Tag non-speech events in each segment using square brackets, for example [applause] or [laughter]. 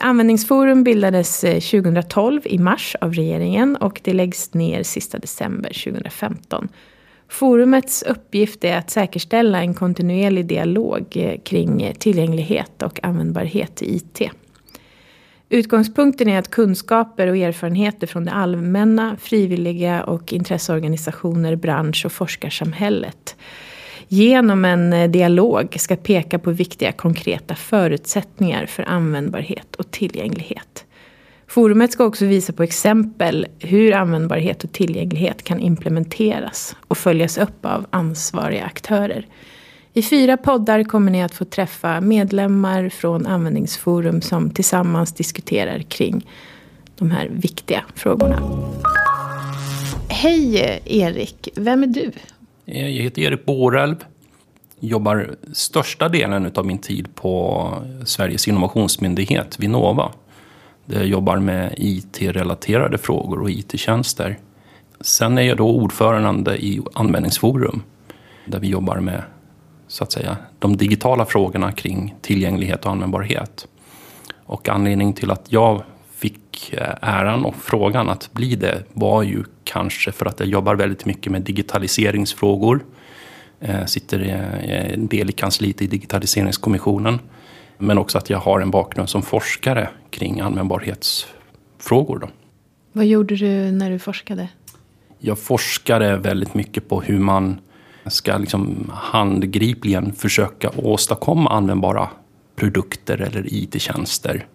Användningsforum bildades eh, 2012 i mars av regeringen och det läggs ner sista december 2015. Forumets uppgift är att säkerställa en kontinuerlig dialog eh, kring eh, tillgänglighet och användbarhet i IT. Utgångspunkten är att kunskaper och erfarenheter från det allmänna, frivilliga och intresseorganisationer, bransch och forskarsamhället genom en eh, dialog ska peka på viktiga konkreta förutsättningar för användbarhet och tillgänglighet. Forumet ska också visa på exempel hur användbarhet och tillgänglighet kan implementeras och följas upp av ansvariga aktörer. I fyra poddar kommer ni att få träffa medlemmar från Användningsforum som tillsammans diskuterar kring de här viktiga frågorna. Hej Erik, vem är du? Eh, jag heter Erik Borelv. Jobbar största delen av min tid på Sveriges innovationsmyndighet, Vinnova. Där jag jobbar med IT-relaterade frågor och IT-tjänster. Sen är jag då ordförande i Användningsforum. Där vi jobbar med så att säga, de digitala frågorna kring tillgänglighet och användbarhet. Och anledningen till att jag fick eh, äran och frågan att bli det var ju kanske för att jag jobbar väldigt mycket med digitaliseringsfrågor. Jag eh, sitter en del i kansliet i digitaliseringskommissionen. Men också att jag har en bakgrund som forskare kring användbarhetsfrågor. Då. Vad gjorde du när du forskade? Jag forskade väldigt mycket på hur man ska liksom handgripligen försöka åstadkomma användbara produkter eller IT-tjänster.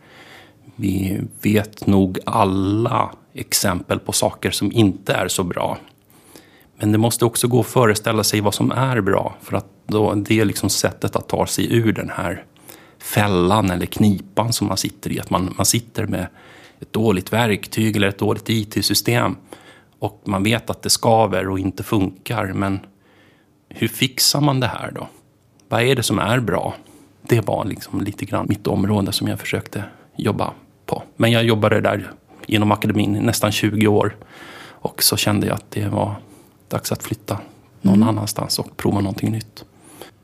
Vi vet nog alla exempel på saker som inte är så bra. Men det måste också gå att föreställa sig vad som är bra. För att då, det är liksom sättet att ta sig ur den här fällan eller knipan som man sitter i. Att man, man sitter med ett dåligt verktyg eller ett dåligt IT-system. Och man vet att det skaver och inte funkar. Men hur fixar man det här då? Vad är det som är bra? Det var liksom lite grann mitt område som jag försökte jobba på. Men jag jobbade där inom akademin i nästan 20 år. Och så kände jag att det var dags att flytta någon mm. annanstans och prova någonting nytt.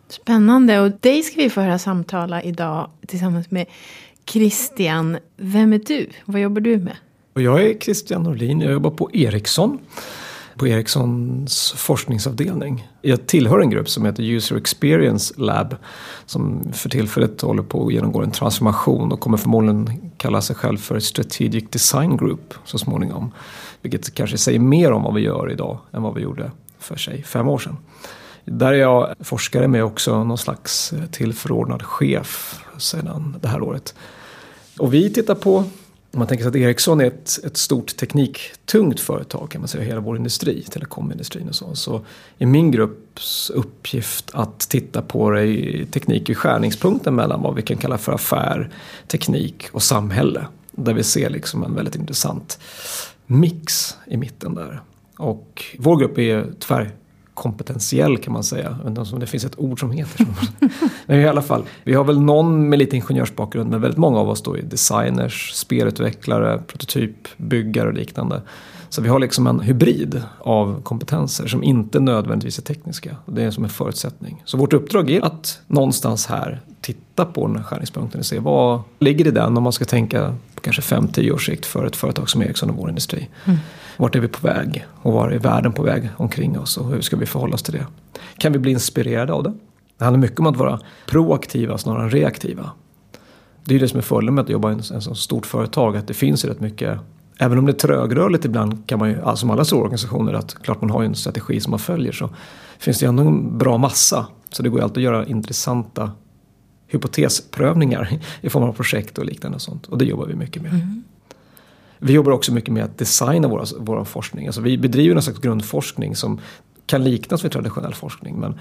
Spännande. Och dig ska vi få höra samtala idag tillsammans med Christian. Vem är du? Vad jobbar du med? Jag är Christian Norlin. Jag jobbar på Ericsson på Ericssons forskningsavdelning. Jag tillhör en grupp som heter User Experience Lab som för tillfället håller på att genomgå en transformation och kommer förmodligen kalla sig själv för Strategic Design Group så småningom. Vilket kanske säger mer om vad vi gör idag än vad vi gjorde för sig fem år sedan. Där är jag forskare med också någon slags tillförordnad chef sedan det här året. Och vi tittar på om man tänker sig att Ericsson är ett, ett stort tekniktungt företag kan man säga, hela vår industri, telekomindustrin och så. Så är min grupps uppgift att titta på det i teknik i skärningspunkten mellan vad vi kan kalla för affär, teknik och samhälle. Där vi ser liksom en väldigt intressant mix i mitten där. Och vår grupp är tvär kompetentiell kan man säga. Jag vet inte om det finns ett ord som heter så. [laughs] men i alla fall, vi har väl någon med lite ingenjörsbakgrund men väldigt många av oss då är designers, spelutvecklare, prototypbyggare och liknande. Så vi har liksom en hybrid av kompetenser som inte nödvändigtvis är tekniska. Det är som en förutsättning. Så vårt uppdrag är att någonstans här titta på den här skärningspunkten och se vad ligger i den om man ska tänka på kanske 5-10 års sikt för ett företag som Ericsson och vår industri. Mm. Vart är vi på väg? Och var är världen på väg omkring oss? Och hur ska vi förhålla oss till det? Kan vi bli inspirerade av det? Det handlar mycket om att vara proaktiva snarare än reaktiva. Det är det som är fördelen med att jobba i en så stort företag. Att det finns rätt mycket Även om det är trögrörligt ibland kan man ju, som alla stora organisationer, att klart man har en strategi som man följer så finns det ändå en bra massa. Så det går ju alltid att göra intressanta hypotesprövningar [laughs] i form av projekt och liknande och sånt. Och det jobbar vi mycket med. Mm. Vi jobbar också mycket med att designa våra, vår forskning. Alltså vi bedriver en slags grundforskning som kan liknas vid traditionell forskning. Men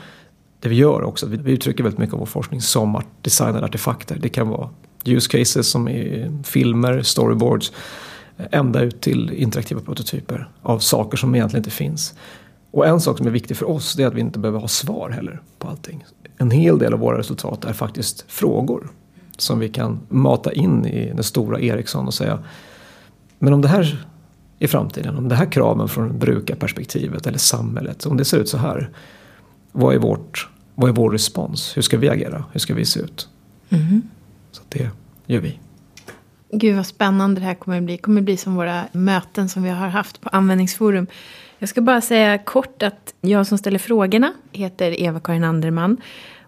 det vi gör också, vi, vi uttrycker väldigt mycket av vår forskning som art, designade artefakter. Det kan vara use cases som är filmer, storyboards, ända ut till interaktiva prototyper av saker som egentligen inte finns. Och en sak som är viktig för oss det är att vi inte behöver ha svar heller på allting. En hel del av våra resultat är faktiskt frågor som vi kan mata in i den stora Ericsson och säga men om det här i framtiden, om det här kraven från brukarperspektivet eller samhället, om det ser ut så här. Vad är, vårt, vad är vår respons? Hur ska vi agera? Hur ska vi se ut? Mm. Så det gör vi. Gud vad spännande det här kommer att bli. Det kommer att bli som våra möten som vi har haft på användningsforum. Jag ska bara säga kort att jag som ställer frågorna heter Eva-Karin Anderman.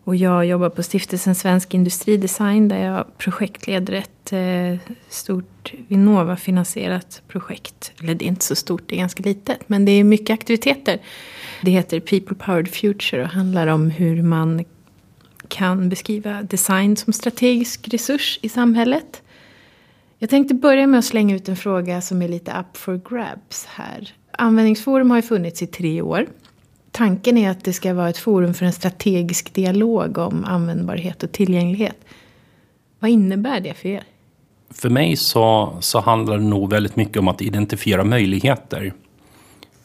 Och jag jobbar på stiftelsen Svensk Industridesign där jag projektleder ett eh, stort Vinnova-finansierat projekt. Eller det är inte så stort, det är ganska litet. Men det är mycket aktiviteter. Det heter People Powered Future och handlar om hur man kan beskriva design som strategisk resurs i samhället. Jag tänkte börja med att slänga ut en fråga som är lite up for grabs här. Användningsforum har ju funnits i tre år. Tanken är att det ska vara ett forum för en strategisk dialog om användbarhet och tillgänglighet. Vad innebär det för er? För mig så, så handlar det nog väldigt mycket om att identifiera möjligheter.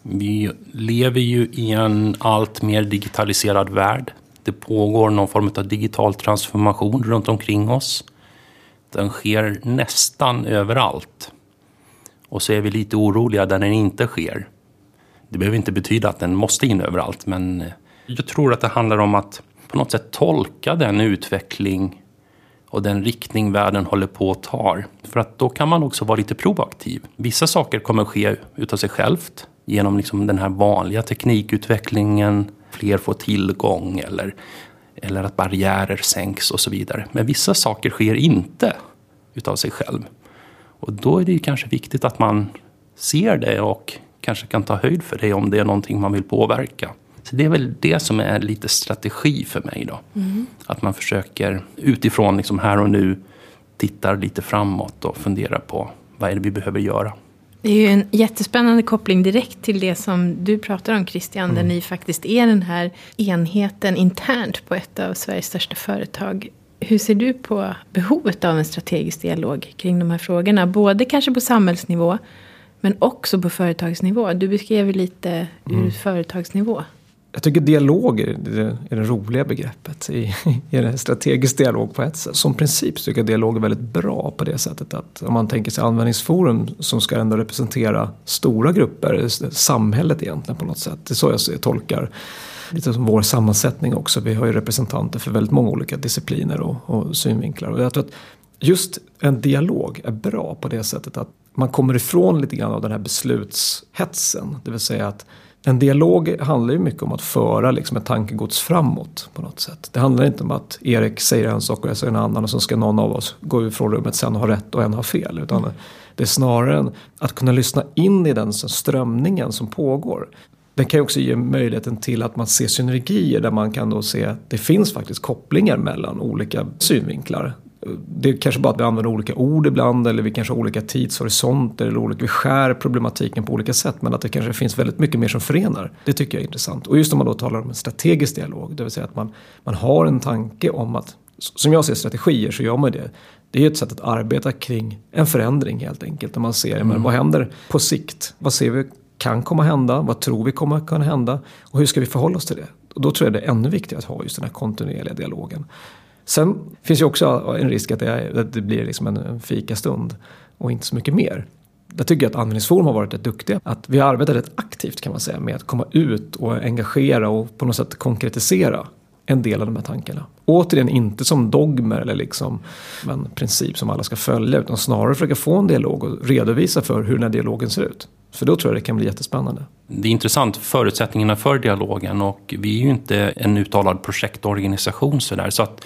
Vi lever ju i en allt mer digitaliserad värld. Det pågår någon form av digital transformation runt omkring oss. Den sker nästan överallt. Och så är vi lite oroliga där den inte sker. Det behöver inte betyda att den måste in överallt, men eh, jag tror att det handlar om att på något sätt tolka den utveckling och den riktning världen håller på att ta. För att då kan man också vara lite proaktiv. Vissa saker kommer ske utav sig självt genom liksom den här vanliga teknikutvecklingen, fler får tillgång eller, eller att barriärer sänks och så vidare. Men vissa saker sker inte utav sig själv. Och då är det kanske viktigt att man ser det och kanske kan ta höjd för det om det är någonting man vill påverka. Så det är väl det som är lite strategi för mig då. Mm. Att man försöker utifrån liksom här och nu tittar lite framåt och funderar på vad är det vi behöver göra. Det är ju en jättespännande koppling direkt till det som du pratar om Christian. Mm. Där ni faktiskt är den här enheten internt på ett av Sveriges största företag. Hur ser du på behovet av en strategisk dialog kring de här frågorna? Både kanske på samhällsnivå men också på företagsnivå. Du beskrev lite ur mm. företagsnivå. Jag tycker dialog är det, är det roliga begreppet i, i en strategisk dialog på ett sätt. Som princip tycker jag dialog är väldigt bra på det sättet att om man tänker sig användningsforum som ska ändå representera stora grupper, samhället egentligen på något sätt. Det är så jag tolkar lite som vår sammansättning också. Vi har ju representanter för väldigt många olika discipliner och, och synvinklar. Och jag tror att just en dialog är bra på det sättet att man kommer ifrån lite grann av den här beslutshetsen. Det vill säga att en dialog handlar ju mycket om att föra liksom ett tankegods framåt på något sätt. Det handlar inte om att Erik säger en sak och jag säger en annan och så ska någon av oss gå ifrån rummet sen och ha rätt och en ha fel. Utan mm. det är snarare att kunna lyssna in i den strömningen som pågår. Den kan ju också ge möjligheten till att man ser synergier där man kan då se att det finns faktiskt kopplingar mellan olika synvinklar det är kanske bara att vi använder olika ord ibland eller vi kanske har olika tidshorisonter eller olika, vi skär problematiken på olika sätt men att det kanske finns väldigt mycket mer som förenar. Det tycker jag är intressant. Och just om man då talar om en strategisk dialog, det vill säga att man, man har en tanke om att, som jag ser strategier så gör man det. Det är ett sätt att arbeta kring en förändring helt enkelt. Där man ser, mm. men vad händer på sikt? Vad ser vi kan komma hända? Vad tror vi kommer kunna hända? Och hur ska vi förhålla oss till det? Och då tror jag det är ännu viktigare att ha just den här kontinuerliga dialogen. Sen finns ju också en risk att det, att det blir liksom en fikastund och inte så mycket mer. Där tycker jag att Användningsforum har varit rätt duktiga. Att vi har arbetat rätt aktivt kan man säga med att komma ut och engagera och på något sätt konkretisera en del av de här tankarna. Återigen inte som dogmer eller liksom en princip som alla ska följa utan snarare försöka få en dialog och redovisa för hur den här dialogen ser ut. För då tror jag det kan bli jättespännande. Det är intressant, förutsättningarna för dialogen och vi är ju inte en uttalad projektorganisation sådär så att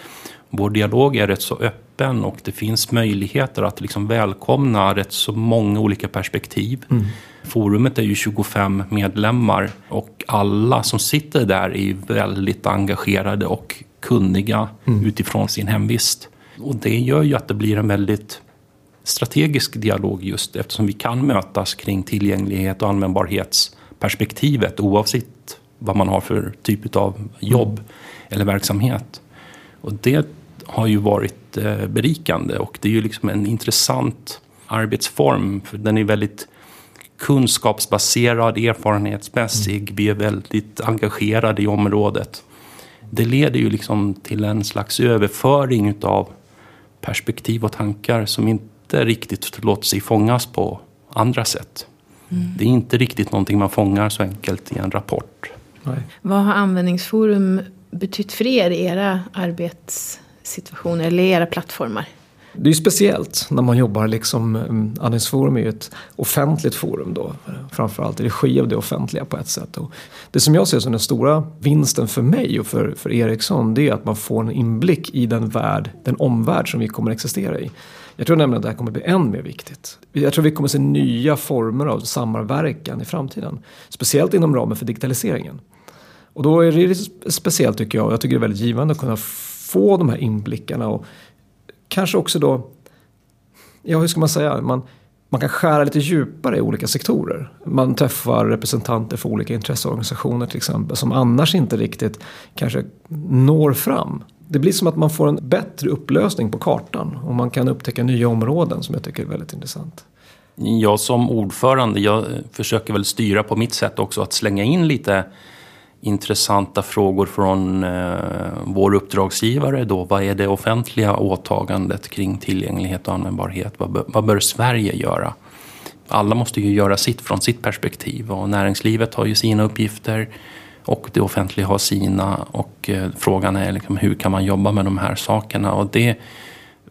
vår dialog är rätt så öppen och det finns möjligheter att liksom välkomna rätt så många olika perspektiv. Mm. Forumet är ju 25 medlemmar och alla som sitter där är väldigt engagerade och kunniga mm. utifrån sin hemvist. Och det gör ju att det blir en väldigt strategisk dialog just eftersom vi kan mötas kring tillgänglighet och perspektivet oavsett vad man har för typ av jobb mm. eller verksamhet. Och det har ju varit eh, berikande och det är ju liksom en intressant arbetsform. För den är väldigt kunskapsbaserad, erfarenhetsmässig. Mm. Vi är väldigt engagerade i området. Det leder ju liksom till en slags överföring av perspektiv och tankar som inte riktigt låter sig fångas på andra sätt. Mm. Det är inte riktigt någonting man fångar så enkelt i en rapport. Nej. Vad har användningsforum betytt för er i era arbets situationer eller era plattformar? Det är ju speciellt när man jobbar liksom, mm, um, Andningsforum är ju ett offentligt forum då. Framförallt i regi av det offentliga på ett sätt. Och det som jag ser som den stora vinsten för mig och för, för Ericsson det är att man får en inblick i den värld, den omvärld som vi kommer att existera i. Jag tror nämligen att det här kommer bli än mer viktigt. Jag tror vi kommer se nya former av samverkan i framtiden. Speciellt inom ramen för digitaliseringen. Och då är det speciellt tycker jag, och jag tycker det är väldigt givande att kunna få de här inblickarna och kanske också då, ja hur ska man säga, man, man kan skära lite djupare i olika sektorer. Man träffar representanter för olika intresseorganisationer till exempel som annars inte riktigt kanske når fram. Det blir som att man får en bättre upplösning på kartan och man kan upptäcka nya områden som jag tycker är väldigt intressant. Jag som ordförande, jag försöker väl styra på mitt sätt också att slänga in lite intressanta frågor från eh, vår uppdragsgivare då. Vad är det offentliga åtagandet kring tillgänglighet och användbarhet? Vad, vad bör Sverige göra? Alla måste ju göra sitt från sitt perspektiv och näringslivet har ju sina uppgifter och det offentliga har sina och eh, frågan är liksom, hur kan man jobba med de här sakerna? Och det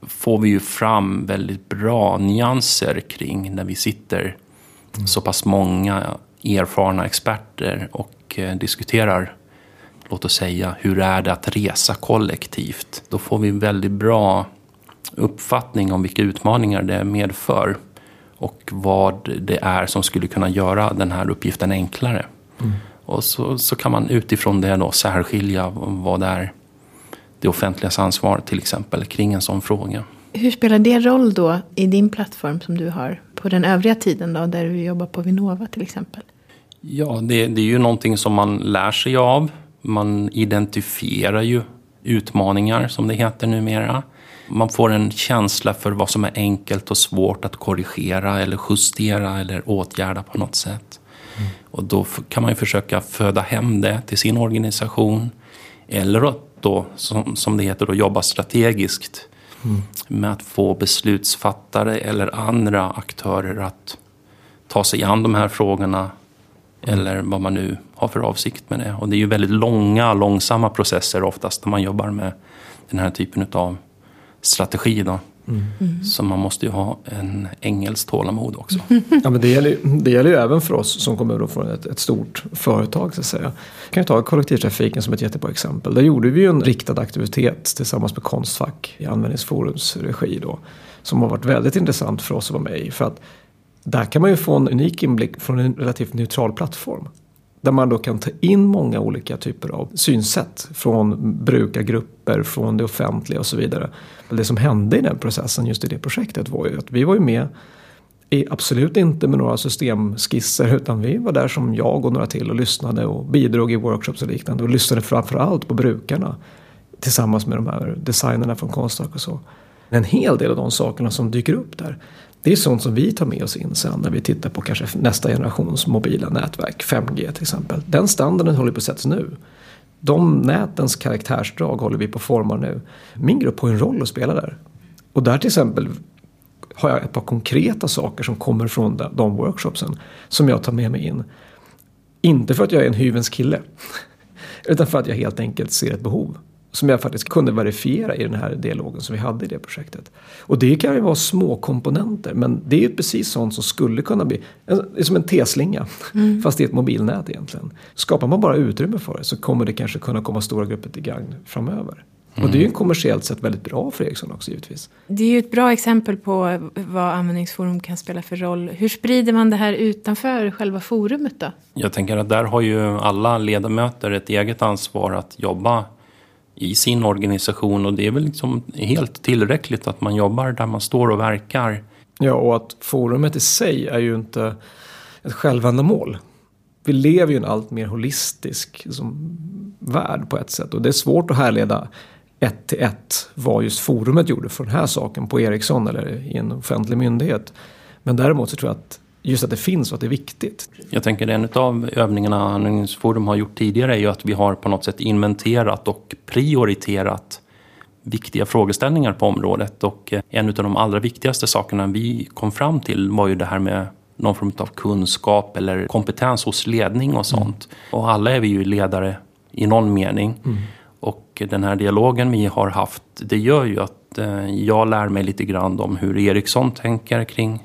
får vi ju fram väldigt bra nyanser kring när vi sitter mm. så pass många erfarna experter och och eh, diskuterar, låt oss säga, hur är det att resa kollektivt? Då får vi väldigt bra uppfattning om vilka utmaningar det medför och vad det är som skulle kunna göra den här uppgiften enklare. Mm. Och så, så kan man utifrån det då särskilja vad det är det offentligas ansvar till exempel kring en sån fråga. Hur spelar det roll då i din plattform som du har på den övriga tiden då, där du jobbar på Vinnova till exempel? Ja, det, det är ju någonting som man lär sig av. Man identifierar ju utmaningar, som det heter numera. Man får en känsla för vad som är enkelt och svårt att korrigera eller justera eller åtgärda på något sätt. Mm. Och då kan man ju försöka föda hem det till sin organisation. Eller då, som, som det heter, då, jobba strategiskt mm. med att få beslutsfattare eller andra aktörer att ta sig an de här frågorna eller vad man nu har för avsikt med det. Och det är ju väldigt långa, långsamma processer oftast när man jobbar med den här typen av strategi. Då. Mm. Så man måste ju ha en engelsk tålamod också. [laughs] Ja, men det, gäller, det gäller ju även för oss som kommer från ett, ett stort företag. Så att säga. Jag kan ta kollektivtrafiken som ett jättebra exempel. Där gjorde vi ju en riktad aktivitet tillsammans med Konstfack i Användningsforums regi. Då, som har varit väldigt intressant för oss att vara med i. För att där kan man ju få en unik inblick från en relativt neutral plattform. Där man då kan ta in många olika typer av synsätt från brukargrupper, från det offentliga och så vidare. Det som hände i den processen just i det projektet var ju att vi var ju med absolut inte med några systemskisser utan vi var där som jag och några till och lyssnade och bidrog i workshops och liknande och lyssnade framförallt på brukarna tillsammans med de här designerna från Konstfack och så. En hel del av de sakerna som dyker upp där det är sånt som vi tar med oss in sen när vi tittar på kanske nästa generations mobila nätverk, 5G till exempel. Den standarden håller på att sättas nu. De nätens karaktärsdrag håller vi på att forma nu. Min grupp har en roll att spela där. Och där till exempel har jag ett par konkreta saker som kommer från de workshopsen som jag tar med mig in. Inte för att jag är en hyvens kille [laughs] utan för att jag helt enkelt ser ett behov som jag faktiskt kunde verifiera i den här dialogen som vi hade i det projektet. Och det kan ju vara små komponenter men det är ju precis sånt som skulle kunna bli en, som en T-slinga mm. fast i ett mobilnät egentligen. Skapar man bara utrymme för det så kommer det kanske kunna komma stora grupper till gagn framöver. Mm. Och det är ju en kommersiellt sett väldigt bra för Ericsson också givetvis. Det är ju ett bra exempel på vad användningsforum kan spela för roll. Hur sprider man det här utanför själva forumet då? Jag tänker att där har ju alla ledamöter ett eget ansvar att jobba i sin organisation och det är väl liksom helt tillräckligt att man jobbar där man står och verkar. Ja, och att forumet i sig är ju inte ett självändamål. Vi lever ju i en allt mer holistisk liksom, värld på ett sätt och det är svårt att härleda ett till ett vad just forumet gjorde för den här saken på Ericsson eller i en offentlig myndighet. Men däremot så tror jag att just att det finns och att det är viktigt. Jag tänker en av övningarna Användningsforum har gjort tidigare är ju att vi har på något sätt inventerat och prioriterat viktiga frågeställningar på området. Och eh, en av de allra viktigaste sakerna vi kom fram till var ju det här med någon form av kunskap eller kompetens hos ledning och sånt. Mm. Och alla är vi ju ledare i någon mening. Mm. Och den här dialogen vi har haft, det gör ju att att eh, jag lär mig lite grann om hur Ericsson tänker kring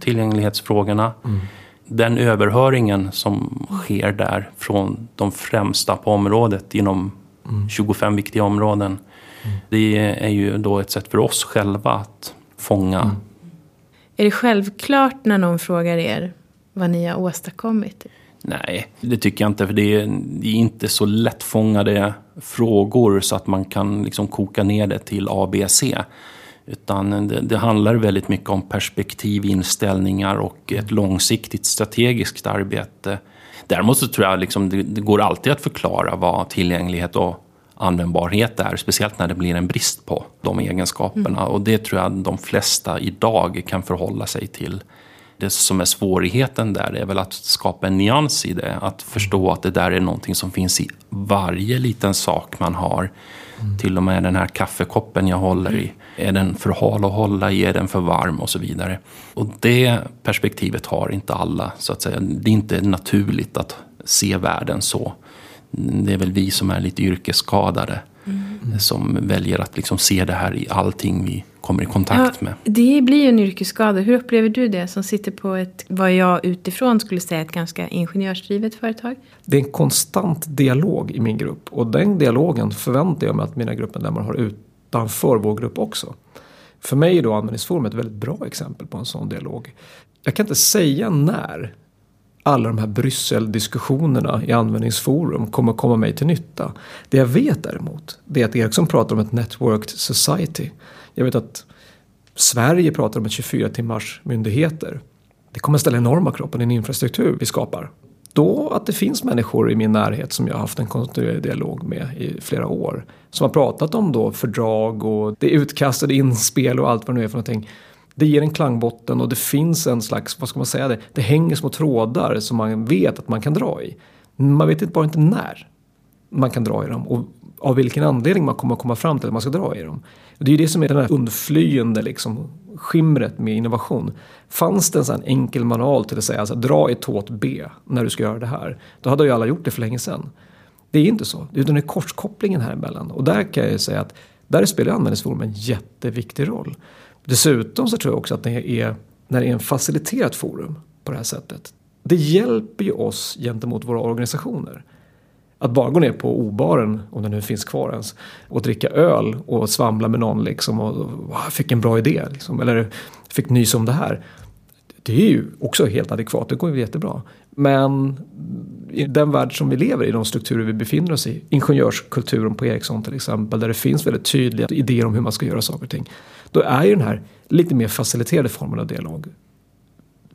tillgänglighetsfrågorna. Mm. Den överhöringen som sker där från de främsta på området inom mm. 25 viktiga områden. Mm. Det är ju då ett sätt för oss själva att fånga. Mm. Är det självklart när någon frågar er vad ni har åstadkommit? Nej, det tycker jag inte. För det är, det är inte så lättfångade frågor så att man kan liksom koka ner det till A, B, C. Utan det, det, handlar väldigt mycket om perspektiv, inställningar och ett långsiktigt strategiskt arbete. Däremot så tror jag liksom det, det går alltid att förklara vad tillgänglighet och användbarhet är, speciellt när det blir en brist på de egenskaperna. Mm. Och det tror jag de flesta idag kan förhålla sig till. Det som är svårigheten där är väl att skapa en nyans i det. Att förstå att det där är någonting som finns i varje liten sak man har. Mm. Till och med den här kaffekoppen jag håller i. Är den för hal att hålla i? Är den för varm? Och så vidare. Och det perspektivet har inte alla. så att säga. Det är inte naturligt att se världen så. Det är väl vi som är lite yrkesskadade. Mm. Som väljer att liksom se det här i allting vi kommer i kontakt ja, med. Det blir ju en yrkesskada. Hur upplever du det som sitter på ett, vad jag utifrån skulle säga, ett ganska ingenjörsdrivet företag? Det är en konstant dialog i min grupp och den dialogen förväntar jag mig att mina gruppmedlemmar har utanför vår grupp också. För mig är då användningsforum ett väldigt bra exempel på en sån dialog. Jag kan inte säga när alla de här Bryssel-diskussionerna i användningsforum kommer komma mig till nytta. Det jag vet däremot, det är att Ericsson pratar om ett networked society. Jag vet att Sverige pratar om ett 24 timmars myndigheter. Det kommer ställa enorma krav på den infrastruktur vi skapar. Då att det finns människor i min närhet som jag har haft en kontinuerlig dialog med i flera år. Som har pratat om då fördrag och det utkastade inspel och allt vad det nu är för någonting det ger en klangbotten och det finns en slags, vad ska man säga det, det hänger små trådar som man vet att man kan dra i. Man vet bara inte när man kan dra i dem och av vilken anledning man kommer att komma fram till att man ska dra i dem. Det är ju det som är den här undflyende liksom, skimret med innovation. Fanns det en sån enkel manual till att säga alltså, dra i tåt B när du ska göra det här. Då hade ju alla gjort det för länge sedan. Det är inte så, utan det är korskopplingen här emellan. Och där kan jag säga att där spelar användningsforum en jätteviktig roll. Dessutom så tror jag också att det är, när det är en faciliterat forum på det här sättet. Det hjälper ju oss gentemot våra organisationer. Att bara gå ner på obaren, om den nu finns kvar ens, och dricka öl och svamla med någon liksom och, och fick en bra idé. Liksom, eller fick nys om det här. Det är ju också helt adekvat, det går ju jättebra. Men i den värld som vi lever i, de strukturer vi befinner oss i, ingenjörskulturen på Ericsson till exempel, där det finns väldigt tydliga idéer om hur man ska göra saker och ting. Då är ju den här lite mer faciliterade formen av dialog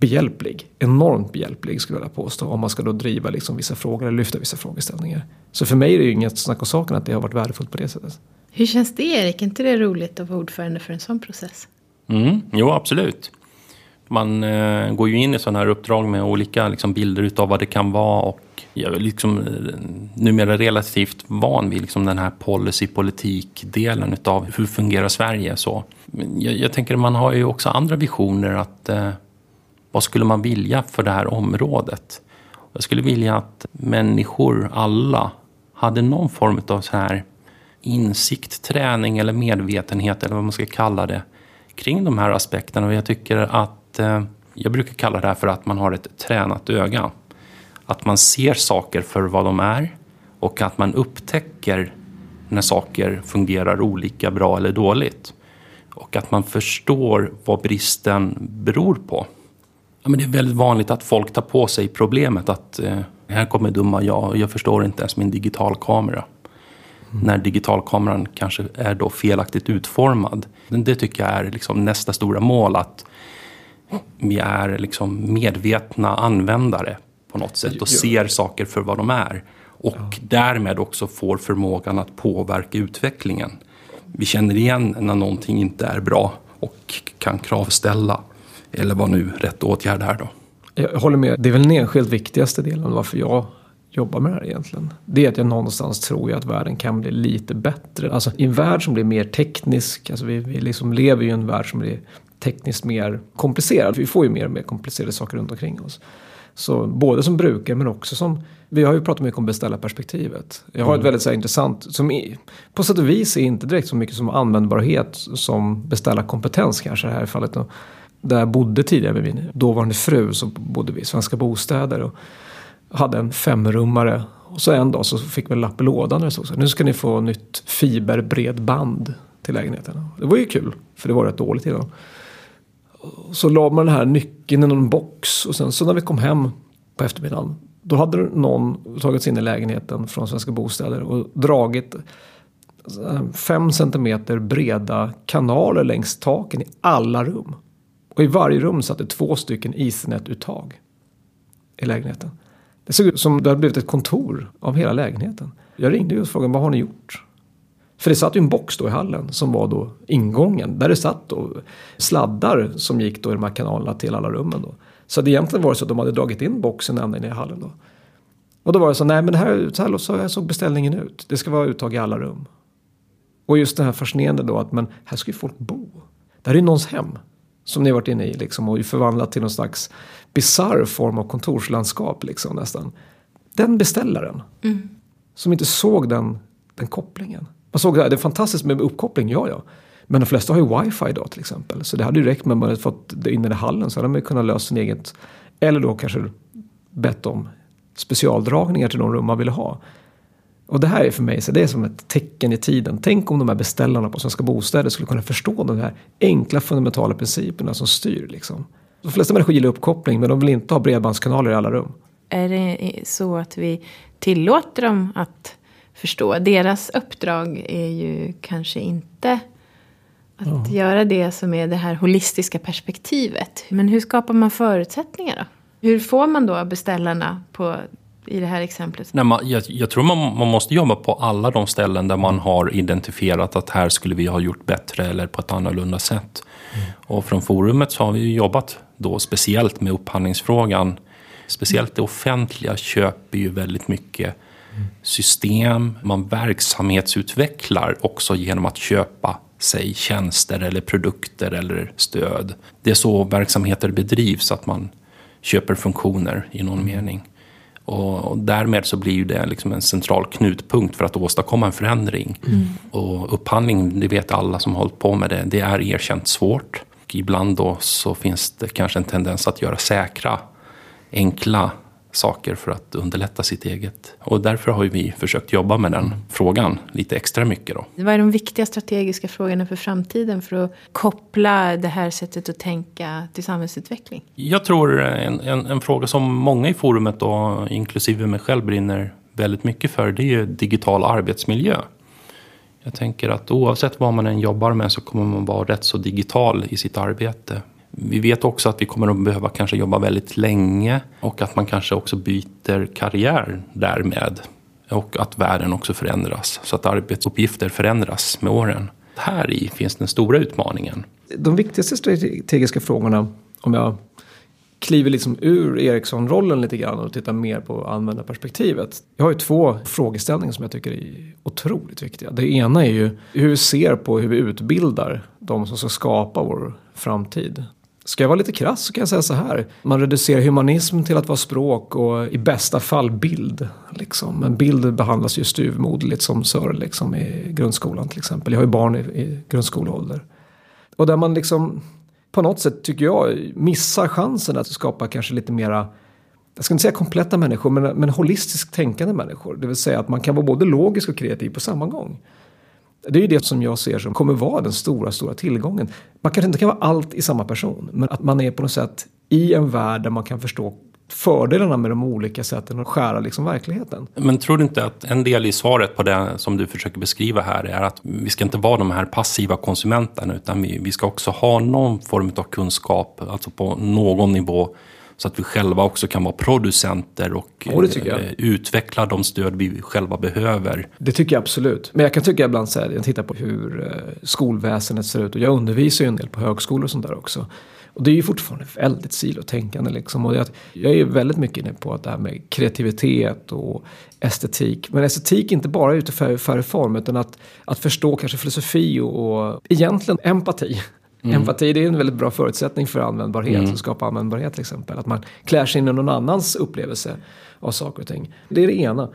behjälplig. Enormt behjälplig skulle jag vilja påstå. Om man ska då driva liksom vissa frågor eller lyfta vissa frågeställningar. Så för mig är det ju inget snack om saken att det har varit värdefullt på det sättet. Hur känns det Erik? Är inte det roligt att vara ordförande för en sån process? Mm, jo, absolut. Man eh, går ju in i sådana här uppdrag med olika liksom, bilder utav vad det kan vara och jag är liksom, eh, numera relativt van vid liksom, den här policy-politik-delen utav hur fungerar Sverige. Så. Jag, jag tänker man har ju också andra visioner. att eh, vad skulle man vilja för det här området? Jag skulle vilja att människor, alla, hade någon form av så här insikt, träning eller medvetenhet eller vad man ska kalla det kring de här aspekterna. Och jag tycker att eh, jag brukar kalla det här för att man har ett tränat öga. Att man ser saker för vad de är och att man upptäcker när saker fungerar olika bra eller dåligt. Och att man förstår vad bristen beror på. Ja, men det är väldigt vanligt att folk tar på sig problemet att eh, här kommer dumma jag, jag förstår inte ens min digitalkamera. Mm. När digitalkameran kanske är då felaktigt utformad. Det tycker jag är liksom nästa stora mål. att vi är liksom medvetna användare på något sätt och ser saker för vad de är. Och ja. därmed också får förmågan att påverka utvecklingen. Vi känner igen när någonting inte är bra och kan kravställa. Eller vad nu rätt åtgärd är då. Jag håller med. Det är väl den enskilt viktigaste delen varför jag jobbar med det här egentligen. Det är att jag någonstans tror att världen kan bli lite bättre. Alltså i en värld som blir mer teknisk, alltså vi, vi liksom lever ju i en värld som blir tekniskt mer komplicerad. Vi får ju mer och mer komplicerade saker runt omkring oss. Så både som brukare men också som, vi har ju pratat mycket om beställarperspektivet. Jag har mm. ett väldigt så här, intressant, som i, på sätt och vis är inte direkt så mycket som användbarhet som beställarkompetens kanske i det här fallet. Där jag bodde tidigare med min dåvarande fru så bodde vi i Svenska Bostäder och hade en femrummare. Och så en dag så fick vi en lapp i lådan där det stod så nu ska ni få nytt fiberbredband till lägenheten. Det var ju kul, för det var rätt dåligt innan. Så la man den här nyckeln i någon box och sen så när vi kom hem på eftermiddagen då hade någon tagit sig in i lägenheten från Svenska Bostäder och dragit alltså, fem centimeter breda kanaler längs taken i alla rum. Och i varje rum satt det två stycken Ethernet-uttag i lägenheten. Det såg ut som det hade blivit ett kontor av hela lägenheten. Jag ringde och frågade vad har ni gjort? För det satt ju en box då i hallen som var då ingången. Där det satt då sladdar som gick då i de här kanalerna till alla rummen. Då. Så det egentligen var det så att de hade dragit in boxen ända in i hallen då. Och då var det så, nej men det här, så här, så här såg beställningen ut. Det ska vara uttag i alla rum. Och just det här fascinerande då att men här ska ju folk bo. Det här är ju någons hem. Som ni har varit inne i liksom och förvandlat till någon slags bisarr form av kontorslandskap liksom nästan. Den beställaren. Mm. Som inte såg den, den kopplingen. Man såg att det är fantastiskt med uppkoppling, ja ja. Men de flesta har ju wifi då till exempel. Så det hade ju räckt med att man hade fått det in i hallen så hade man kunnat lösa sin eget. Eller då kanske bett om specialdragningar till de rum man ville ha. Och det här är för mig så det är som ett tecken i tiden. Tänk om de här beställarna på Svenska Bostäder skulle kunna förstå de här enkla fundamentala principerna som styr. Liksom. De flesta människor gillar uppkoppling men de vill inte ha bredbandskanaler i alla rum. Är det så att vi tillåter dem att förstå? Deras uppdrag är ju kanske inte att ja. göra det som är det här holistiska perspektivet. Men hur skapar man förutsättningar då? Hur får man då beställarna på i det här exemplet? Nej, man, jag, jag, tror man, man måste jobba på alla de ställen där man har identifierat att här skulle vi ha gjort bättre eller på ett annorlunda sätt. Mm. Och från forumet så har vi jobbat då speciellt med upphandlingsfrågan. Speciellt det offentliga köper ju väldigt mycket system. Man verksamhetsutvecklar också genom att köpa sig tjänster eller produkter eller stöd. Det är så verksamheter bedrivs, att man köper funktioner i någon mening. Och, därmed så blir det liksom en central knutpunkt för att åstadkomma en förändring. Mm. Och upphandling, det vet alla som har hållit på med det, det är erkänt svårt. Och ibland då så finns det kanske en tendens att göra säkra, enkla saker för att underlätta sitt eget. Och därför har vi försökt jobba med den frågan lite extra mycket. Då. Vad är de viktiga strategiska frågorna för framtiden för att koppla det här sättet att tänka till samhällsutveckling? Jag tror en, en, en fråga som många i forumet, då, inklusive mig själv, brinner väldigt mycket för det är ju digital arbetsmiljö. Jag tänker att oavsett vad man än jobbar med så kommer man vara rätt så digital i sitt arbete. Vi vet också att vi kommer att behöva kanske jobba väldigt länge och att man kanske också byter karriär därmed. Och att världen också förändras, så att arbetsuppgifter förändras med åren. Här i finns den stora utmaningen. De viktigaste strategiska frågorna, om jag kliver liksom ur Ericsson-rollen lite grann och tittar mer på användarperspektivet. Jag har ju två frågeställningar som jag tycker är otroligt viktiga. Det ena är ju hur vi ser på hur vi utbildar de som ska skapa vår framtid. Ska jag vara lite krass så kan jag säga så här. Man reducerar humanism till att vara språk och i bästa fall bild. Liksom. Men bild behandlas ju stuvmoderligt som sör liksom, i grundskolan till exempel. Jag har ju barn i, i grundskoleålder. Och där man liksom på något sätt tycker jag missar chansen att skapa kanske lite mera jag ska inte säga kompletta människor, men, men holistiskt tänkande människor. Det vill säga att man kan vara både logisk och kreativ på samma gång. Det är ju det som jag ser som kommer vara den stora, stora tillgången. Man kanske inte kan vara allt i samma person, men att man är på något sätt i en värld där man kan förstå fördelarna med de olika sätten att skära liksom verkligheten. Men tror du inte att en del i svaret på det som du försöker beskriva här är att vi ska inte vara de här passiva konsumenterna utan vi, vi ska också ha någon form av kunskap, alltså på någon nivå så att vi själva också kan vara producenter och oh, utveckla de stöd vi själva behöver. Det tycker jag absolut. Men jag kan tycka ibland så här, jag tittar på hur eh, skolväsendet ser ut och jag undervisar ju en del på högskolor och sånt där också. Och det är ju fortfarande väldigt silotänkande liksom. Och jag, jag är väldigt mycket inne på att det här med kreativitet och estetik. Men estetik inte bara utifrån färre form utan att, att förstå kanske filosofi och, och egentligen empati. Mm. Empati det är en väldigt bra förutsättning för användbarhet, mm. att skapa användbarhet till exempel. Att man klär sig in i någon annans upplevelse av saker och ting. Det är det ena.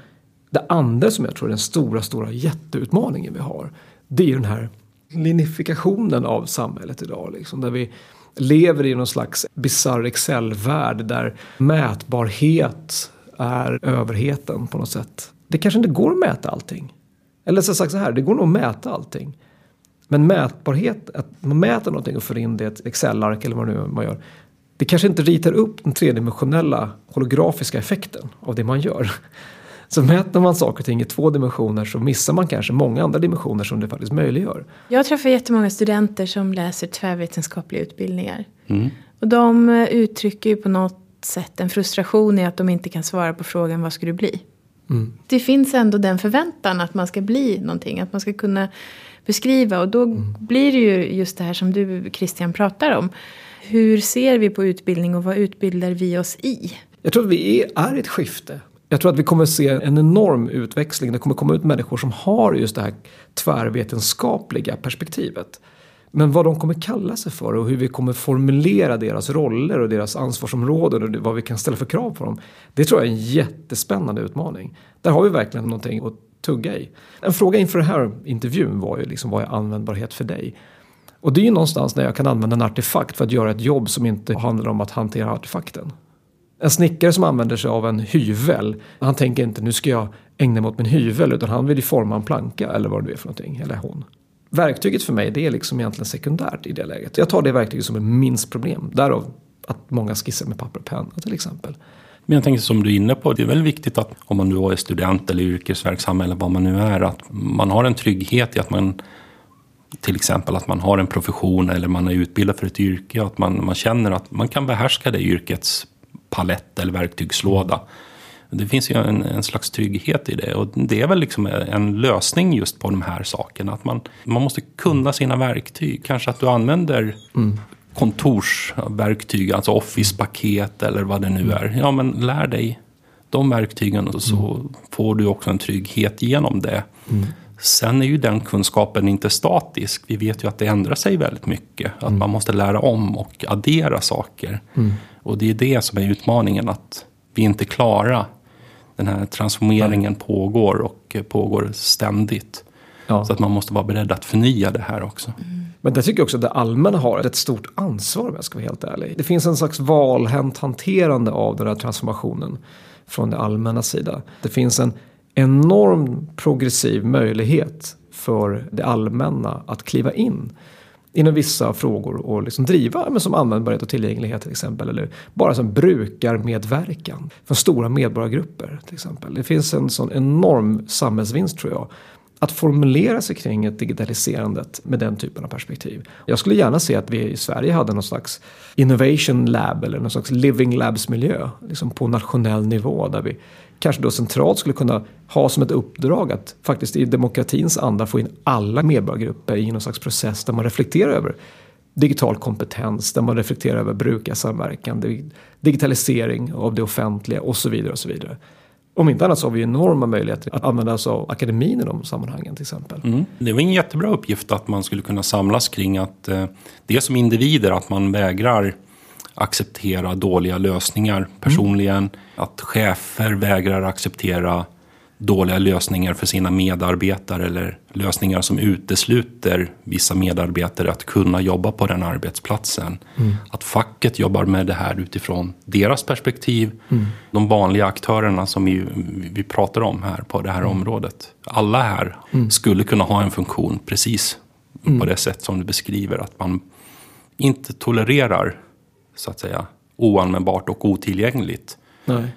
Det andra som jag tror är den stora, stora jätteutmaningen vi har. Det är den här linifikationen av samhället idag. Liksom, där vi lever i någon slags bisarr Excel-värld där mätbarhet är överheten på något sätt. Det kanske inte går att mäta allting. Eller så sagt så här, det går nog att mäta allting. Men mätbarhet, att man mäter någonting och för in det i ett Excel-ark eller vad nu man gör. Det kanske inte ritar upp den tredimensionella holografiska effekten av det man gör. Så mäter man saker och ting i två dimensioner så missar man kanske många andra dimensioner som det faktiskt möjliggör. Jag träffar jättemånga studenter som läser tvärvetenskapliga utbildningar. Mm. Och de eh, uttrycker ju på något sätt en frustration i att de inte kan svara på frågan vad ska du bli? Mm. Det finns ändå den förväntan att man ska bli någonting, att man ska kunna beskriva. Och då mm. blir det ju just det här som du Christian pratar om. Hur ser vi på utbildning och vad utbildar vi oss i? Jag tror att vi är i ett skifte. Jag tror att vi kommer se en enorm utväxling. Det kommer komma ut människor som har just det här tvärvetenskapliga perspektivet. Men vad de kommer kalla sig för och hur vi kommer formulera deras roller och deras ansvarsområden och vad vi kan ställa för krav på dem. Det tror jag är en jättespännande utmaning. Där har vi verkligen någonting att tugga i. En fråga inför den här intervjun var ju liksom vad är användbarhet för dig? Och det är ju någonstans när jag kan använda en artefakt för att göra ett jobb som inte handlar om att hantera artefakten. En snickare som använder sig av en hyvel, han tänker inte nu ska jag ägna mig åt min hyvel utan han vill ju forma en planka eller vad det är för någonting, eller hon. Verktyget för mig det är liksom egentligen sekundärt i det läget. Jag tar det verktyget som är minst problem. Därav att många skissar med papper och penna till exempel. Men jag tänker som du är inne på, det är väl viktigt att om man nu är student eller yrkesverksam eller vad man nu är, att man har en trygghet i att man till exempel att man har en profession eller man är utbildad för ett yrke, att man, man känner att man kan behärska det yrkets palett eller verktygslåda. Det finns ju en, en, slags trygghet i det och det är väl liksom en lösning just på de här sakerna. Att man, man måste kunna sina verktyg. Kanske att du använder mm kontorsverktyg, alltså Office-paket eller vad det nu är. Ja, men lär dig de verktygen och så mm. får du också en trygghet genom det. Mm. Sen är ju den kunskapen inte statisk. Vi vet ju att det ändrar sig väldigt mycket. Att mm. man måste lära om och addera saker. Mm. Och det är det som är utmaningen, att vi inte klarar den här transformeringen Nej. pågår och pågår ständigt. Ja. Så att man måste vara beredd att förnya det här också. Mm. Men det tycker jag också att det allmänna har ett stort ansvar om jag ska vara helt ärlig. Det finns en slags valhänt hanterande av den här transformationen från det allmänna sida. Det finns en enorm progressiv möjlighet för det allmänna att kliva in inom vissa frågor och liksom driva men som användbarhet och tillgänglighet till exempel. Eller bara som brukarmedverkan från stora medborgargrupper till exempel. Det finns en sån enorm samhällsvinst tror jag. Att formulera sig kring ett digitaliserandet med den typen av perspektiv. Jag skulle gärna se att vi i Sverige hade någon slags innovation lab eller någon slags living labs miljö liksom på nationell nivå där vi kanske då centralt skulle kunna ha som ett uppdrag att faktiskt i demokratins anda få in alla medborgargrupper i någon slags process där man reflekterar över digital kompetens, där man reflekterar över brukarsamverkan, digitalisering av det offentliga och så vidare. och så vidare. Om inte annat så har vi enorma möjligheter att använda oss av akademin i de sammanhangen till exempel. Mm. Det var en jättebra uppgift att man skulle kunna samlas kring att eh, det som individer att man vägrar acceptera dåliga lösningar personligen. Mm. Att chefer vägrar acceptera dåliga lösningar för sina medarbetare eller lösningar som utesluter vissa medarbetare att kunna jobba på den arbetsplatsen. Mm. Att facket jobbar med det här utifrån deras perspektiv. Mm. De vanliga aktörerna som vi, vi pratar om här på det här mm. området. Alla här mm. skulle kunna ha en funktion precis på mm. det sätt som du beskriver. Att man inte tolererar så att säga oanvändbart och otillgängligt.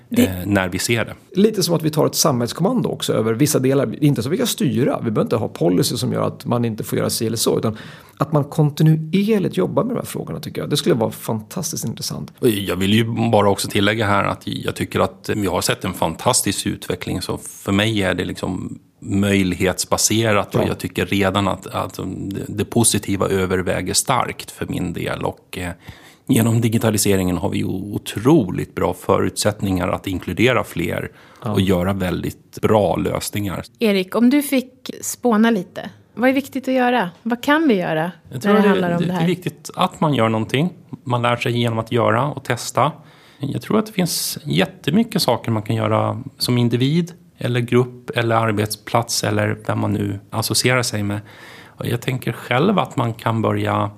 Eh, när vi ser det. Lite som att vi tar ett samhällskommando också över vissa delar. Inte så vi kan styra, vi behöver inte ha policy som gör att man inte får göra si eller så. Utan att man kontinuerligt jobbar med de här frågorna tycker jag. Det skulle vara fantastiskt intressant. Jag vill ju bara också tillägga här att jag tycker att vi har sett en fantastisk utveckling. Så för mig är det liksom möjlighetsbaserat ja. och jag tycker redan att, att det, det positiva överväger starkt för min del. Och eh, genom digitaliseringen har vi otroligt bra förutsättningar att inkludera fler ja. och göra väldigt bra lösningar. Erik, om du fick spåna lite. Vad är viktigt att göra? Vad kan vi göra när det, det, handlar om det, det det är här? viktigt att man gör någonting. Man lär sig genom att göra och testa. Jag tror att det finns jättemycket saker man kan göra som individ eller grupp eller arbetsplats eller vem man nu associerar sig med. Jag tänker själv att man kan börja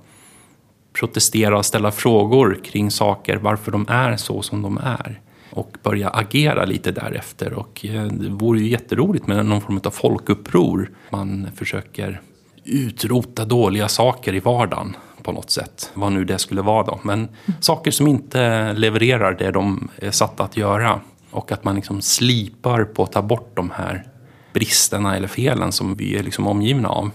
protestera och ställa frågor kring saker, varför de är så som de är. Och börja agera lite därefter. Och eh, det vore ju jätteroligt med någon form av folkuppror. Man försöker utrota dåliga saker i vardagen på något sätt. Vad nu det skulle vara då. Men saker som inte levererar det de är satta att göra. Och att man liksom slipar på att ta bort de här bristerna eller felen som vi är liksom omgivna av.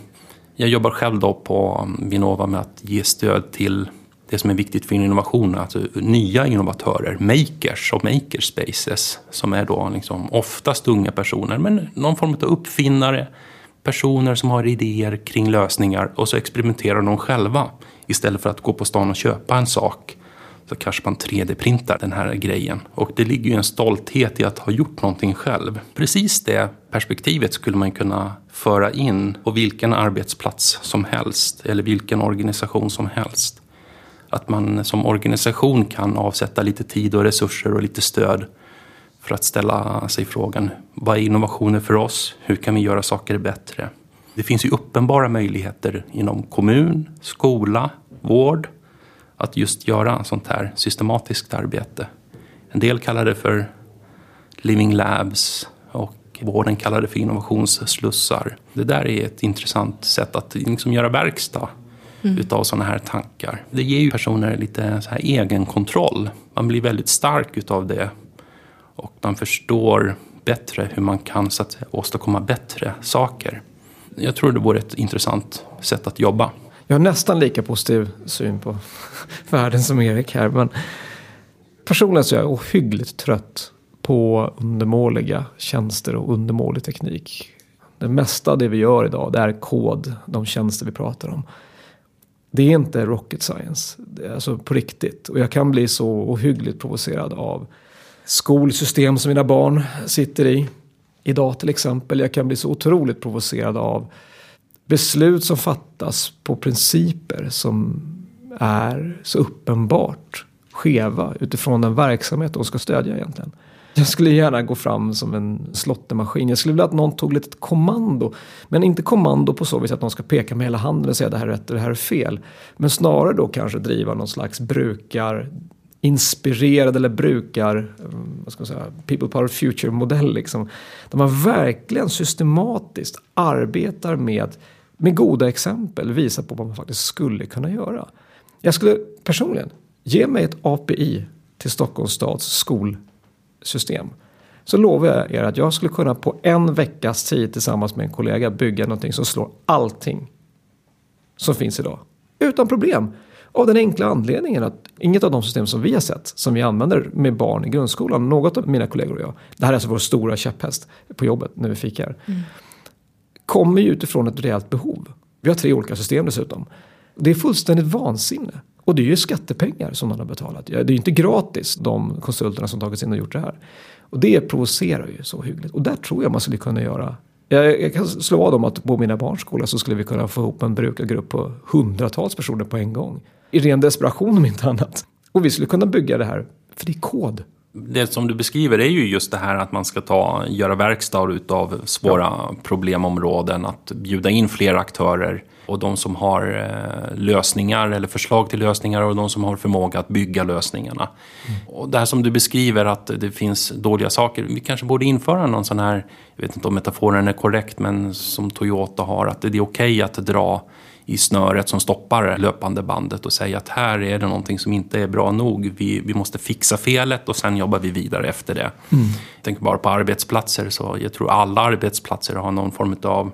Jag jobbar själv då på Vinnova med att ge stöd till det som är viktigt för innovation, alltså nya innovatörer, makers och makerspaces, som är då liksom oftast unga personer, men någon form av uppfinnare, personer som har idéer kring lösningar och så experimenterar de själva. Istället för att gå på stan och köpa en sak så kanske man 3D-printar den här grejen. Och det ligger ju en stolthet i att ha gjort någonting själv. Precis det perspektivet skulle man kunna föra in på vilken arbetsplats som helst eller vilken organisation som helst. Att man som organisation kan avsätta lite tid och resurser och lite stöd för att ställa sig frågan vad är innovationer för oss? Hur kan vi göra saker bättre? Det finns ju uppenbara möjligheter inom kommun, skola, vård att just göra sånt här systematiskt arbete. En del kallar det för living labs och vården kallar det för innovationsslussar. Det där är ett intressant sätt att liksom göra verkstad utav sådana här tankar. Det ger ju personer lite så här egenkontroll. Man blir väldigt stark utav det och man förstår bättre hur man kan så att åstadkomma bättre saker. Jag tror det vore ett intressant sätt att jobba. Jag har nästan lika positiv syn på [laughs] världen som Erik här. Men personligen så är jag ohyggligt trött på undermåliga tjänster och undermålig teknik. Det mesta av det vi gör idag det är kod, de tjänster vi pratar om. Det är inte rocket science, det är alltså på riktigt. Och jag kan bli så ohyggligt provocerad av skolsystem som mina barn sitter i. Idag till exempel. Jag kan bli så otroligt provocerad av beslut som fattas på principer som är så uppenbart skeva utifrån den verksamhet de ska stödja egentligen. Jag skulle gärna gå fram som en slottemaskin. Jag skulle vilja att någon tog lite kommando. Men inte kommando på så vis att någon ska peka med hela handen och säga det här är rätt och det här är fel. Men snarare då kanske driva någon slags brukar inspirerad eller brukar, mm, vad ska man säga, people power future modell liksom. Där man verkligen systematiskt arbetar med, med goda exempel, visa på vad man faktiskt skulle kunna göra. Jag skulle personligen, ge mig ett API till Stockholms stads skolsystem. Så lovar jag er att jag skulle kunna på en veckas tid tillsammans med en kollega bygga någonting som slår allting som finns idag. Utan problem. Av den enkla anledningen att inget av de system som vi har sett, som vi använder med barn i grundskolan, något av mina kollegor och jag, det här är alltså vår stora käpphäst på jobbet när vi fikar, mm kommer ju utifrån ett reellt behov. Vi har tre olika system dessutom. Det är fullständigt vansinne. Och det är ju skattepengar som man har betalat. Det är ju inte gratis de konsulterna som tagits in och gjort det här. Och det provocerar ju så hyggligt. Och där tror jag man skulle kunna göra jag, jag kan slå vad om att på mina barns skola så skulle vi kunna få ihop en brukargrupp på hundratals personer på en gång. I ren desperation om inte annat. Och vi skulle kunna bygga det här, för det är kod. Det som du beskriver är ju just det här att man ska ta, göra verkstad utav svåra ja. problemområden, att bjuda in fler aktörer och de som har eh, lösningar eller förslag till lösningar och de som har förmåga att bygga lösningarna. Mm. Och det här som du beskriver att det finns dåliga saker, vi kanske borde införa någon sån här, jag vet inte om metaforen är korrekt, men som Toyota har, att det är okej okay att dra i snöret som stoppar löpande bandet och säga att här är det någonting som inte är bra nog. Vi, vi måste fixa felet och sen jobbar vi vidare efter det. Mm. Jag tänker bara på arbetsplatser, så jag tror alla arbetsplatser har någon form av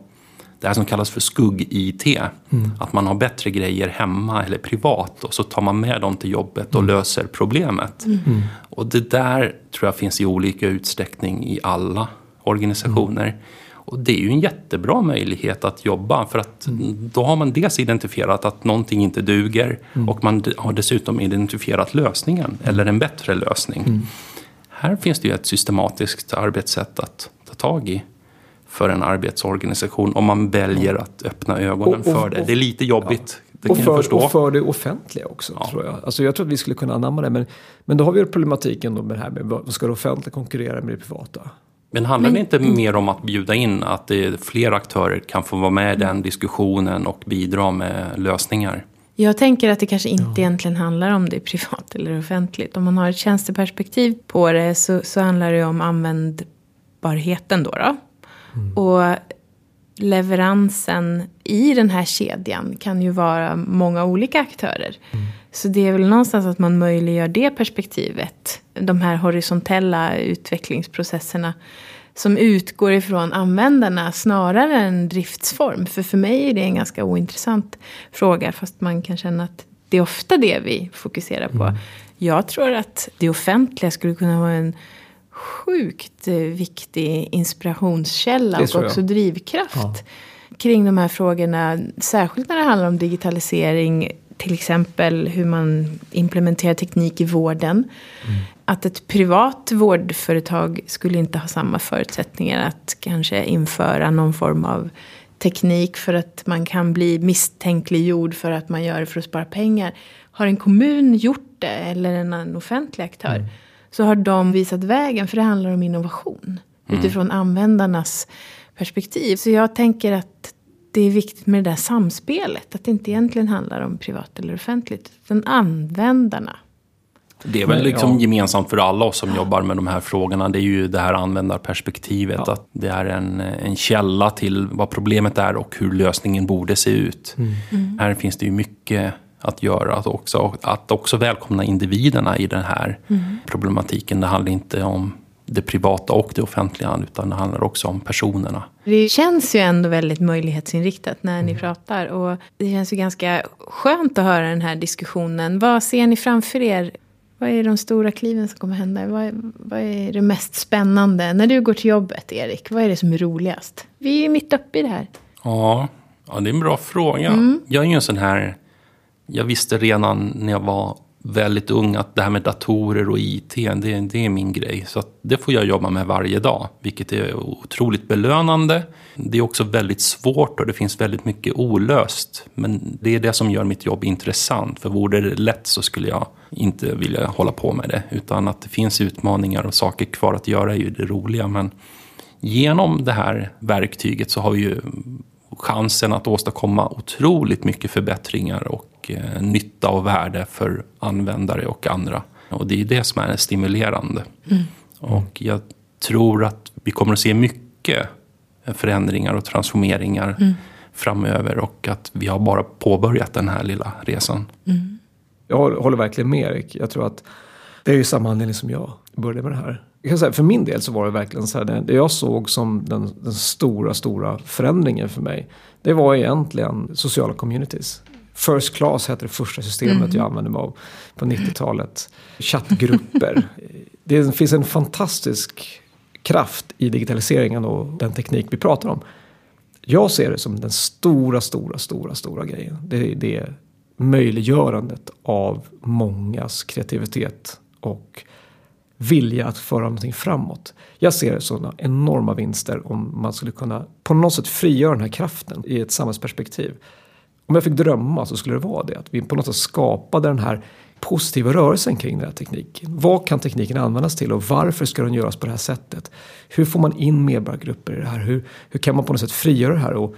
det här som kallas för skugg-IT. Mm. Att man har bättre grejer hemma eller privat och så tar man med dem till jobbet och mm. löser problemet. Mm. Och det där tror jag finns i olika utsträckning i alla organisationer. Och det är ju en jättebra möjlighet att jobba för att mm. då har man dels identifierat att någonting inte duger mm. och man har dessutom identifierat lösningen mm. eller en bättre lösning. Här finns det ju ett systematiskt arbetssätt att ta tag i. för en arbetsorganisation om man väljer att öppna ögonen och, och, för det. Det är lite jobbigt. Det och, för, och för det offentliga också, ja. tror jag. Alltså jag tror att vi skulle kunna anamma det. Men, men då har vi problematiken då med det här med vad ska det offentliga konkurrera med det privata? Men handlar det inte mer om att bjuda in att det fler aktörer kan få vara med i den diskussionen och bidra med lösningar? Jag tänker att det kanske inte ja. egentligen handlar om det är privat eller offentligt. Om man har ett tjänsteperspektiv på det så, så handlar det om användbarheten då. då. Mm. Och leveransen i den här kedjan kan ju vara många olika aktörer. Mm. Så det är väl någonstans att man möjliggör det perspektivet. De här horisontella utvecklingsprocesserna som utgår ifrån användarna snarare än driftsform. För för mig är det en ganska ointressant fråga fast man kan känna att det är ofta det vi fokuserar på. Mm. Jag tror att det offentliga skulle kunna vara en sjukt viktig inspirationskälla och också drivkraft ja. kring de här frågorna. Särskilt när det handlar om digitalisering, till exempel hur man implementerar teknik i vården. Mm. Att ett privat vårdföretag skulle inte ha samma förutsättningar att kanske införa någon form av teknik för att man kan bli misstänkliggjord för att man gör det för att spara pengar. Har en kommun gjort det, eller en offentlig aktör, mm så har de visat vägen. För det handlar om innovation. Mm. Utifrån användarnas perspektiv. Så jag tänker att det är viktigt med det där samspelet. Att det inte egentligen handlar om privat eller offentligt. Utan användarna. Det är väl liksom ja. gemensamt för alla oss som ja. jobbar med de här frågorna. Det är ju det här användarperspektivet. Ja. Att det är en, en källa till vad problemet är och hur lösningen borde se ut. Mm. Mm. Här finns det ju mycket att göra. Att också, att också välkomna individerna i den här mm. problematiken. Det handlar inte om det privata och det offentliga utan det handlar också om personerna. Det känns ju ändå väldigt möjlighetsinriktat när ni mm. pratar och det känns ju ganska skönt att höra den här diskussionen. Vad ser ni framför er? Vad är de stora kliven som kommer hända? Vad är, vad är det mest spännande? När du går till jobbet, Erik, vad är det som är roligast? Vi är ju mitt uppe i det här. Ja, ja det är en bra fråga. Mm. Jag är ju en sån här jag visste redan när jag var väldigt ung att det här med datorer och IT, det, det är min grej. Så det får jag jobba med varje dag, vilket är otroligt belönande. Det är också väldigt svårt och det finns väldigt mycket olöst. Men det är det som gör mitt jobb intressant. För vore det lätt så skulle jag inte vilja hålla på med det. Utan att det finns utmaningar och saker kvar att göra är ju det roliga. Men genom det här verktyget så har vi ju chansen att åstadkomma otroligt mycket förbättringar och eh, nytta och värde för användare och andra. Och det är det som är stimulerande. Mm. Och jag tror att vi kommer att se mycket förändringar och transformeringar mm. framöver och att vi har bara påbörjat den här lilla resan. Mm. Jag håller verkligen med Erik. Jag tror att det är ju samma anledning som jag började med det här jag kan säga, för min del så var det verkligen så här, det, jag såg som den, den, stora, stora förändringen för mig. Det var egentligen sociala communities. First class hette det första systemet mm. jag använde mig av på 90-talet. Chattgrupper. [laughs] det finns en fantastisk kraft i digitaliseringen och den teknik vi pratar om. Jag ser det som den stora, stora, stora, stora grejen. Det är det möjliggörandet av mångas kreativitet och vilja att föra någonting framåt. Jag ser det som enorma vinster om man skulle kunna på något sätt frigöra den här kraften i ett samhällsperspektiv. Om jag fick drömma så skulle det vara det, att vi på något sätt skapade den här positiva rörelsen kring den här tekniken. Vad kan tekniken användas till och varför ska den göras på det här sättet? Hur får man in medborgargrupper i det här? Hur, hur kan man på något sätt frigöra det här och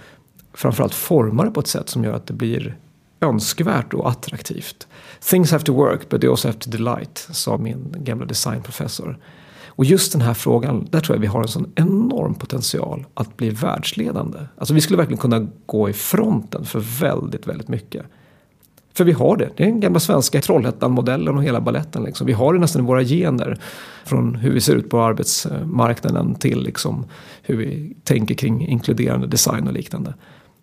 framförallt forma det på ett sätt som gör att det blir önskvärt och attraktivt. Things have to work but they also have to delight, sa min gamla designprofessor. Och just den här frågan, där tror jag vi har en sån enorm potential att bli världsledande. Alltså vi skulle verkligen kunna gå i fronten för väldigt, väldigt mycket. För vi har det. Det är den gamla svenska Trollhättan-modellen och hela balletten. Liksom. Vi har det nästan i våra gener. Från hur vi ser ut på arbetsmarknaden till liksom hur vi tänker kring inkluderande design och liknande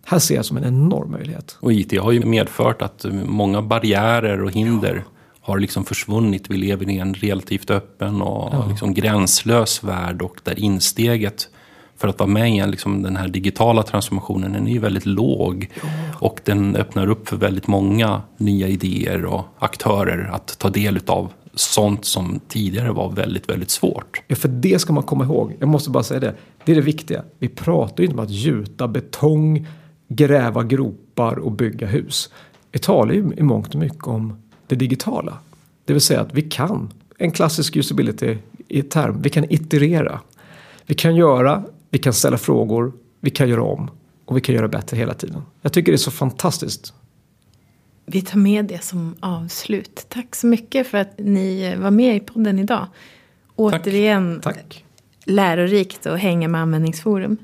här ser jag som en enorm möjlighet. Och IT har ju medfört att många barriärer och hinder ja har liksom försvunnit. Vi lever i en relativt öppen och ja. liksom gränslös värld och där insteget för att vara med i liksom den här digitala transformationen den är ju väldigt låg. Ja. Och den öppnar upp för väldigt många nya idéer och aktörer att ta del av sånt som tidigare var väldigt, väldigt svårt. Ja, för det ska man komma ihåg. Jag måste bara säga det. Det är det viktiga. Vi pratar ju inte om att gjuta betong, gräva gropar och bygga hus. Vi talar ju i mångt och mycket om det digitala. Det vill säga att vi kan, en klassisk usability i term, vi kan iterera. Vi kan göra, vi kan ställa frågor, vi kan göra om och vi kan göra bättre hela tiden. Jag tycker det är så fantastiskt. Vi tar med det som avslut. Tack så mycket för att ni var med i podden idag. Återigen Tack. lärorikt att hänga med Användningsforum.